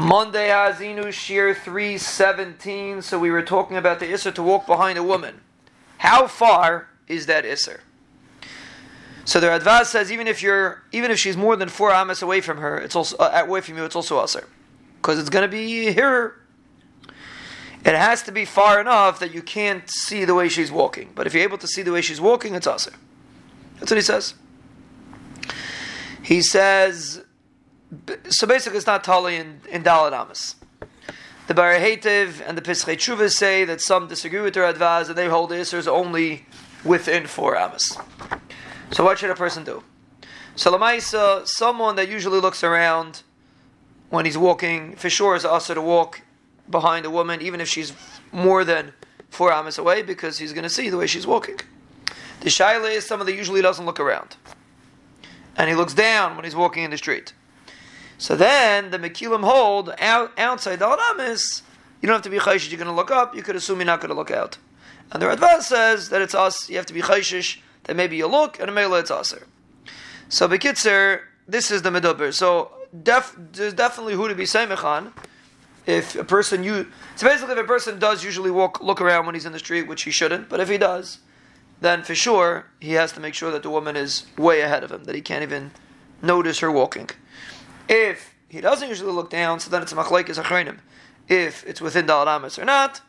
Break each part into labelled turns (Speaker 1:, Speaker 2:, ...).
Speaker 1: Monday Azinu Shiur 317. So we were talking about the Isser to walk behind a woman. How far is that Isser? So the Radvaz says even if you're even if she's more than four amas away from her, it's also uh, away from you, it's also Isser. Because it's going to be here. It has to be far enough that you can't see the way she's walking. But if you're able to see the way she's walking, it's Isser. That's what he says. He says so basically, it's not totally in, in Dalad Amas. The Ba'er Heitev and the Pischei Tshuva say that some disagree with the Radvaz and they hold the Isser only within four Amas. So what should a person do? So Lamaisa, someone that usually looks around when he's walking, for sure is also to walk behind a woman, even if she's more than four Amas away, because he's going to see the way she's walking. The Shaila is someone that usually doesn't look around. And he looks down when he's walking in the street. So then the Mekilim hold out, outside the Alamis, you don't have to be chayshish, you're going to look up, you could assume you're not going to look out. And the Radvaz says that it's us, you have to be chayshish, that maybe you look, and mela it's aser. So Bekitzer, this is the Meduber. So def, there's definitely who to be Seimechan. If a person you so basically if a person does usually walk look around when he's in the street, which he shouldn't, but if he does, then for sure he has to make sure that the woman is way ahead of him, that he can't even notice her walking. If he doesn't usually look down, so then it's machlekes achreinim. If it's within the alamis or not,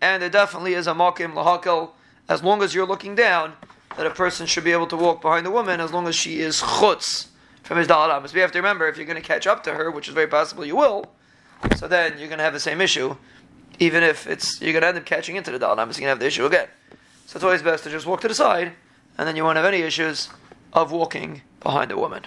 Speaker 1: and there definitely is a makim lahakel, as long as you're looking down, that a person should be able to walk behind the woman as long as she is chutz from his daladamas. We have to remember if you're going to catch up to her, which is very possible you will, so then you're going to have the same issue, even if it's you're going to end up catching into the daladamas, you're going to have the issue again. So it's always best to just walk to the side, and then you won't have any issues of walking behind a woman.